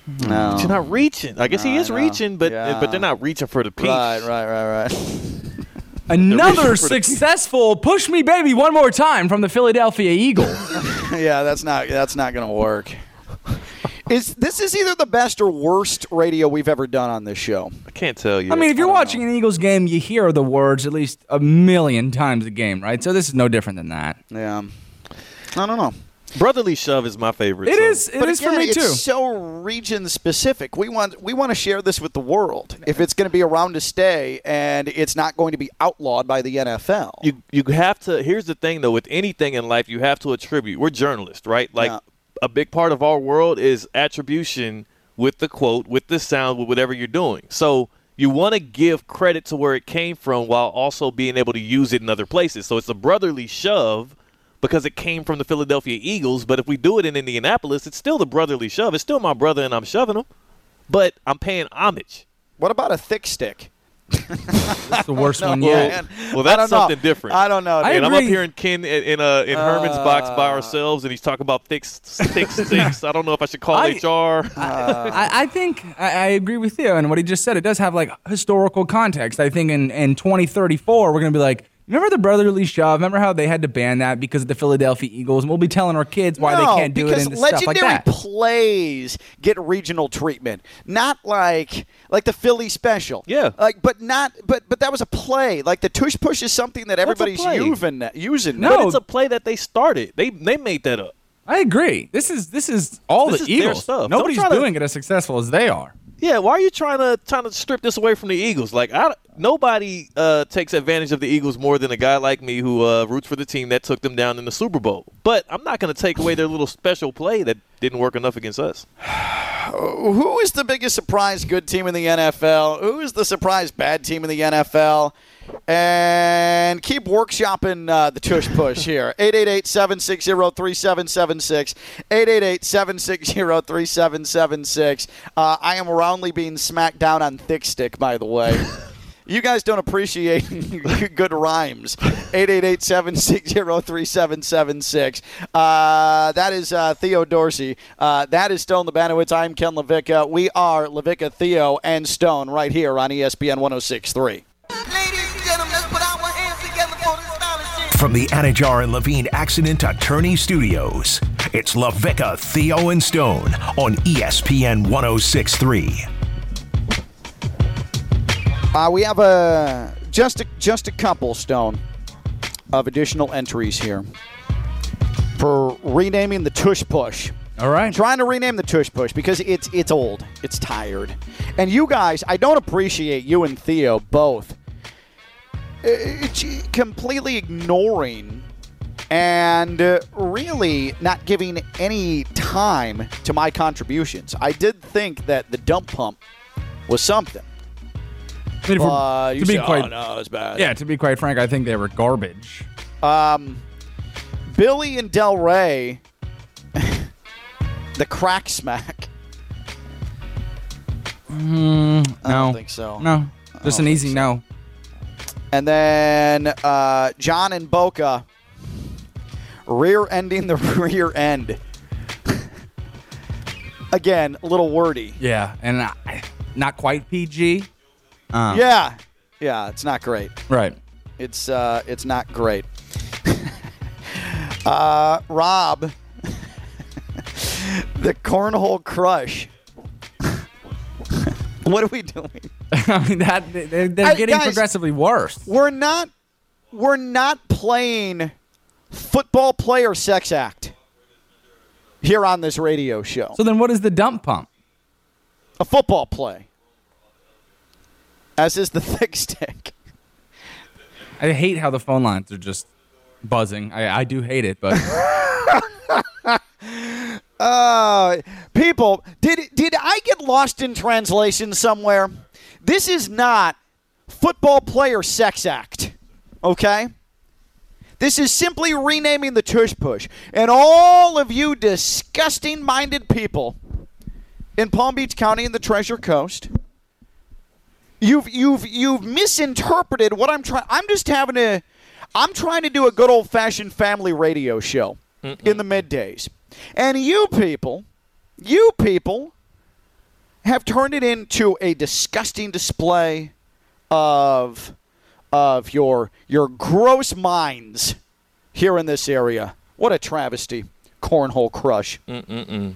No. But you're not reaching. I guess he is reaching, but Yeah. but they're not reaching for the peach. Right, right, right, right. <laughs> Another for the- <laughs> successful push me baby one more time from the Philadelphia Eagles. <laughs> yeah, that's not that's not going to work. Is this is either the best or worst radio we've ever done on this show? I can't tell you. I mean, if you're watching an Eagles game, you hear the words at least a million times a game, right? So this is no different than that. Yeah. I don't know. Brotherly shove is my favorite. It so. is. It but is again, for me it's too. It's so region specific. We want we want to share this with the world. If it's going to be around to stay and it's not going to be outlawed by the NFL. You you have to. Here's the thing though. With anything in life, you have to attribute. We're journalists, right? Like Yeah. a big part of our world is attribution with the quote, with the sound, with whatever you're doing. So you want to give credit to where it came from while also being able to use it in other places. So it's a brotherly shove because it came from the Philadelphia Eagles. But if we do it in Indianapolis, it's still the brotherly shove. It's still my brother, and I'm shoving him. But I'm paying homage. What about a thick stick? That's the <laughs> worst one yet. man. Well, that's don't know. something different. I don't know. I and I'm up here in Ken in in, uh, in Herman's box by ourselves, and he's talking about thick thick <laughs> sticks. I don't know if I should call I- HR. I, I think I, I agree with Theo and what he just said. It does have like historical context. I think in, in 2034, we're going to be like, remember the brotherly shove? Remember how they had to ban that because of the Philadelphia Eagles? And we'll be telling our kids why no, they can't do it because and stuff like that. legendary plays get regional treatment, not like like the Philly special. Yeah. like but not but but that was a play. Like the tush push is something that everybody's play. using using. No. But it's a play that they started. They they made that up. I agree. This is this is all This the is their Eagles. stuff. Nobody's try to- doing it as successful as they are. Yeah, why are you trying to trying to strip this away from the Eagles? Like, I, nobody uh, takes advantage of the Eagles more than a guy like me who uh, roots for the team that took them down in the Super Bowl. But I'm not going to take away their little special play that didn't work enough against us. <sighs> Who is the biggest surprise good team in the NFL? Who is the surprise bad team in the NFL? And keep workshopping uh, the tush push here. <laughs> 888-760-3776. 888-760-3776. Uh, I am roundly being smacked down on thick stick, by the way. <laughs> You guys don't appreciate <laughs> good rhymes. 888-760-3776. Uh, that is uh, Theo Dorsey. Uh, that is Stone Labanowitz. I'm Ken LaVicka. We are LaVicka, Theo, and Stone right here on ESPN 1063. From the Anidjar and Levine Accident Attorney Studios, it's LaVicka, Theo, and Stone on ESPN 1063. Uh, we have a just a, just a couple stone of additional entries here for renaming the Tush Push. All right. Trying to rename the Tush Push because it's it's old, it's tired, and you guys, I don't appreciate you and Theo both completely ignoring and uh, really not giving any time to my contributions. I did think that the dump pump was something. I mean, you to be say, quite, "Oh, no, it's bad." Yeah, to be quite frank, I think they were garbage. Um, Billy and Del Rey, <laughs> the crack smack. Mm, no, I don't think so. No, just an easy no. And then uh, John and Boca rear ending the <laughs> rear end. <laughs> Again, a little wordy. Yeah, and I, not quite PG. Uh, Yeah, yeah, it's not great. Right. It's uh, it's not great. <laughs> uh, Rob, the cornhole crush. what are we doing? <laughs> I mean that they're, they're Hey, getting guys, progressively worse. We're not we're not playing football player sex act here on this radio show. So then, what is the dump pump? A football play. As is the <laughs> thick stick. I hate how the phone lines are just buzzing. I, I do hate it, but <laughs> Uh, people, did did I get lost in translation somewhere? This is not football player sex act. Okay? This is simply renaming the tush push. And all of you disgusting minded people in Palm Beach County and the Treasure Coast, you've you've you've misinterpreted what I'm trying I'm just having a I'm trying to do a good old fashioned family radio show in the middays. And you people, you people have turned it into a disgusting display of of your your gross minds here in this area. What a travesty. Cornhole crush. Mm-mm-mm.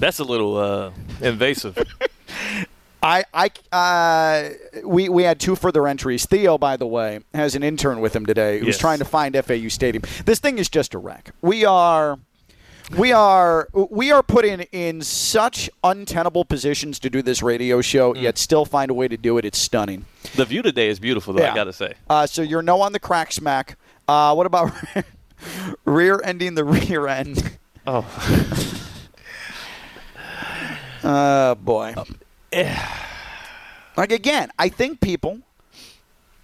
That's a little uh, invasive. <laughs> I, I, uh, we, we had two further entries. Theo, by the way, has an intern with him today who's Yes. trying to find FAU Stadium. This thing is just a wreck. We are, We are we are put in in such untenable positions to do this radio show, yet still find a way to do it. It's stunning. The view today is beautiful, though. Yeah. I gotta say. Uh, so you're no on the crack smack. Uh, what about <laughs> rear ending the <laughs> rear end? Oh. <laughs> Uh, boy. like again, I think people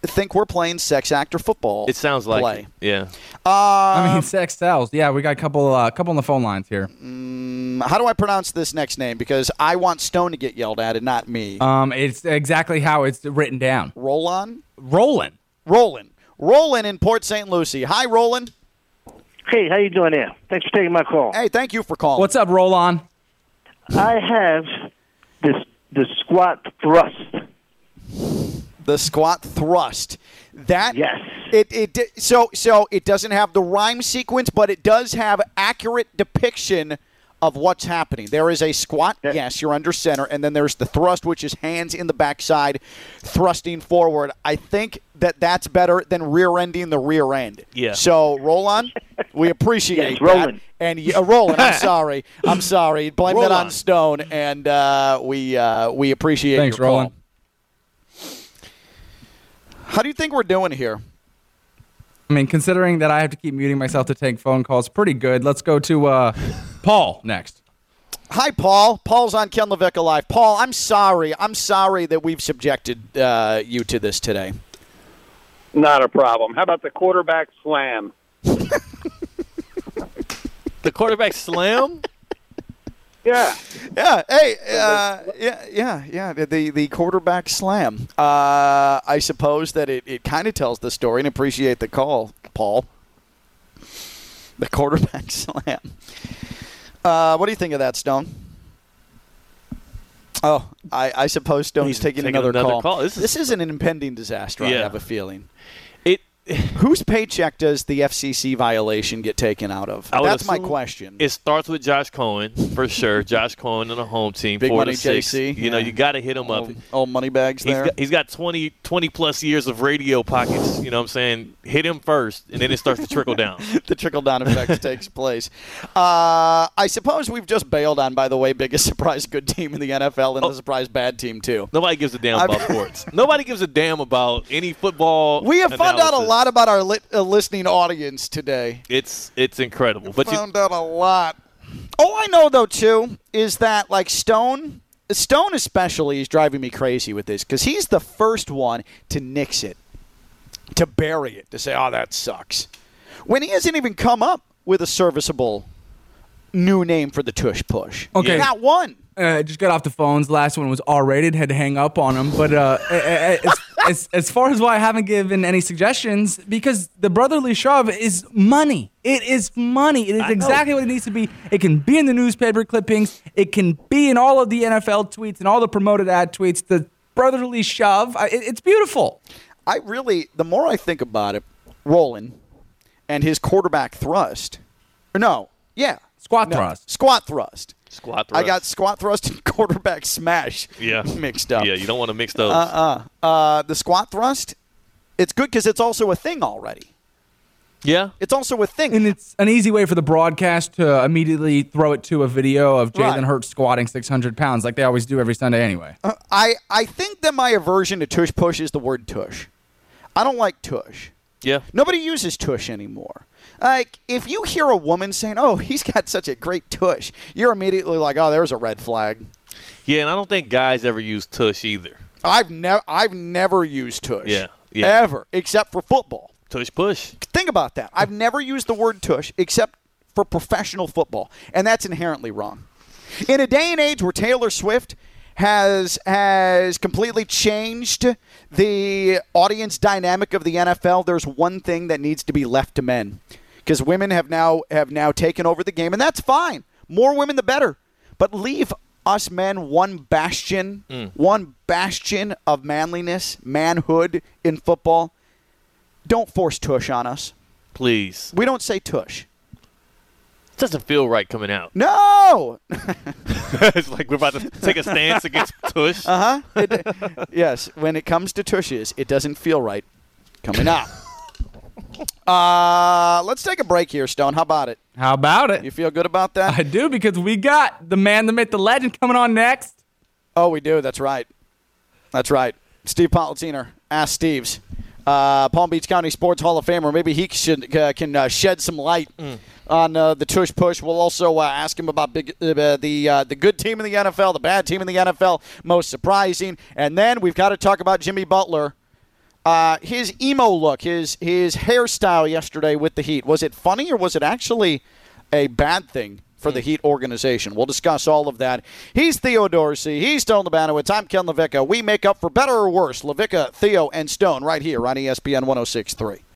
think we're playing sex actor football. It sounds like play. it. Yeah. I Um, mean, sex sells. Yeah, we got a couple, uh, couple on the phone lines here. Mm, how do I pronounce this next name? Because I want Stone to get yelled at and not me. Um, it's exactly how it's written down. Roland? Roland. Roland. Roland in Port St. Lucie. Hi, Roland. Hey, how you doing there? Thanks for taking my call. Hey, thank you for calling. What's up, Roland? I have this the squat thrust. The squat thrust. That yes. It it so so it doesn't have the rhyme sequence, but it does have accurate depiction of what's happening. There is a squat. Yes, you're under center, and then there's the thrust, which is hands in the backside, thrusting forward. I think that that's better than rear-ending the rear end. Yeah. So Roland, we <laughs> appreciate Yes, that. Roland. And y- uh, Roland, I'm <laughs> sorry, I'm sorry. Blame that on Roland. Stone, and uh, we uh, we appreciate Thanks, your call. Roland. How do you think we're doing here? I mean, considering that I have to keep muting myself to take phone calls, pretty good. Let's go to uh, Paul next. Hi, Paul. Paul's on Ken LaVicka Live. Paul, I'm sorry. I'm sorry that we've subjected uh, you to this today. Not a problem. How about the quarterback slam? <laughs> The quarterback slam. Yeah. Yeah. Hey. Uh, yeah. Yeah. Yeah. The- The the quarterback slam. Uh, I suppose that it, it kind of tells the story, and appreciate the call, Paul. The quarterback <laughs> slam. Uh, what do you think of that, Stone? Oh, I, I suppose Stone's taking, taking another, another call. call. This This, is- is, an impending disaster. I have a feeling. Whose paycheck does the FCC violation get taken out of? That's my question. It starts with Josh Cohen for sure. <laughs> Josh Cohen and the home team, Big four money to six. JC, You know, you got to hit him up. Old, old money bags He's there. got, he's got 20, 20 plus years of radio pockets. You know what I'm saying? Hit him first, and then it starts to trickle down. <laughs> the trickle down effect <laughs> takes place. Uh, I suppose we've just bailed on, by the way, biggest surprise good team in the NFL and the surprise bad team too. Nobody gives a damn about sports. Nobody gives a damn about any football. We have found out a analysis. Lot about our lit, uh, listening audience today. It's it's incredible. But you, found out a lot. All I know though too is that like Stone, Stone especially is driving me crazy with this because he's the first one to nix it, to bury it, to say, "Oh, that sucks," when he hasn't even come up with a serviceable new name for the tush push. Okay. not one. Uh, just got off the phones. Last one was R rated. Had to hang up on him. But uh, as, as, as far as why I haven't given any suggestions, because the brotherly shove is money. It is money. It is exactly what it needs to be. It can be in the newspaper clippings. It can be in all of the NFL tweets and all the promoted ad tweets. The brotherly shove. I- It, it's beautiful. I really, the more I think about it, Roland and his quarterback thrust. Or no, yeah, Squat no, thrust. Squat thrust. Squat I got squat thrust and <laughs> quarterback smash yeah <laughs> mixed up. Yeah, you don't want to mix those. Uh uh uh. The squat thrust, it's good because it's also a thing already. yeah. It's also a thing. And it's an easy way for the broadcast to immediately throw it to a video of Jalen Right. Hurts squatting 600 pounds, like they always do every Sunday anyway. Uh, I I think that my aversion to tush push is the word tush. I don't like tush. Yeah. Nobody uses tush anymore. Like, if you hear a woman saying, "Oh, he's got such a great tush," you're immediately like, "Oh, there's a red flag." Yeah, and I don't think guys ever use tush either. I've never I've never used tush. Yeah, yeah. Ever, except for football. Tush push. Think about that. I've never used the word tush except for professional football, and that's inherently wrong. In a day and age where Taylor Swift has has completely changed the audience dynamic of the NFL, there's one thing that needs to be left to men. Because women have now have now taken over the game, and that's fine. More women the better. But leave us men one bastion, mm. one bastion of manliness, manhood in football. Don't force tush on us. Please. We don't say tush. It doesn't feel right coming out. No. <laughs> it's like we're about to take a stance against <laughs> tush. Uh huh. yes. When it comes to tushes, it doesn't feel right coming out. <laughs> Uh, let's take a break here, Stone. How about it? How about it? You feel good about that? I do because we got the man, the myth, the legend coming on next. Oh, we do. That's right. That's right. Steve Politiner. Ask Steve's. Uh, Palm Beach County Sports Hall of Famer. Maybe he should, uh, can uh, shed some light on uh, the tush push. We'll also uh, ask him about big, uh, the uh, the good team in the NFL, the bad team in the NFL, most surprising, and then we've got to talk about Jimmy Butler. Uh, his emo look, his his hairstyle yesterday with the Heat. Was it funny or was it actually a bad thing for the Heat organization? We'll discuss all of that. He's Theo Dorsey. He's Stone Labanowitz. I'm Ken LaVicka. We make up for better or worse. LaVicka, Theo, and Stone right here on ESPN 1063.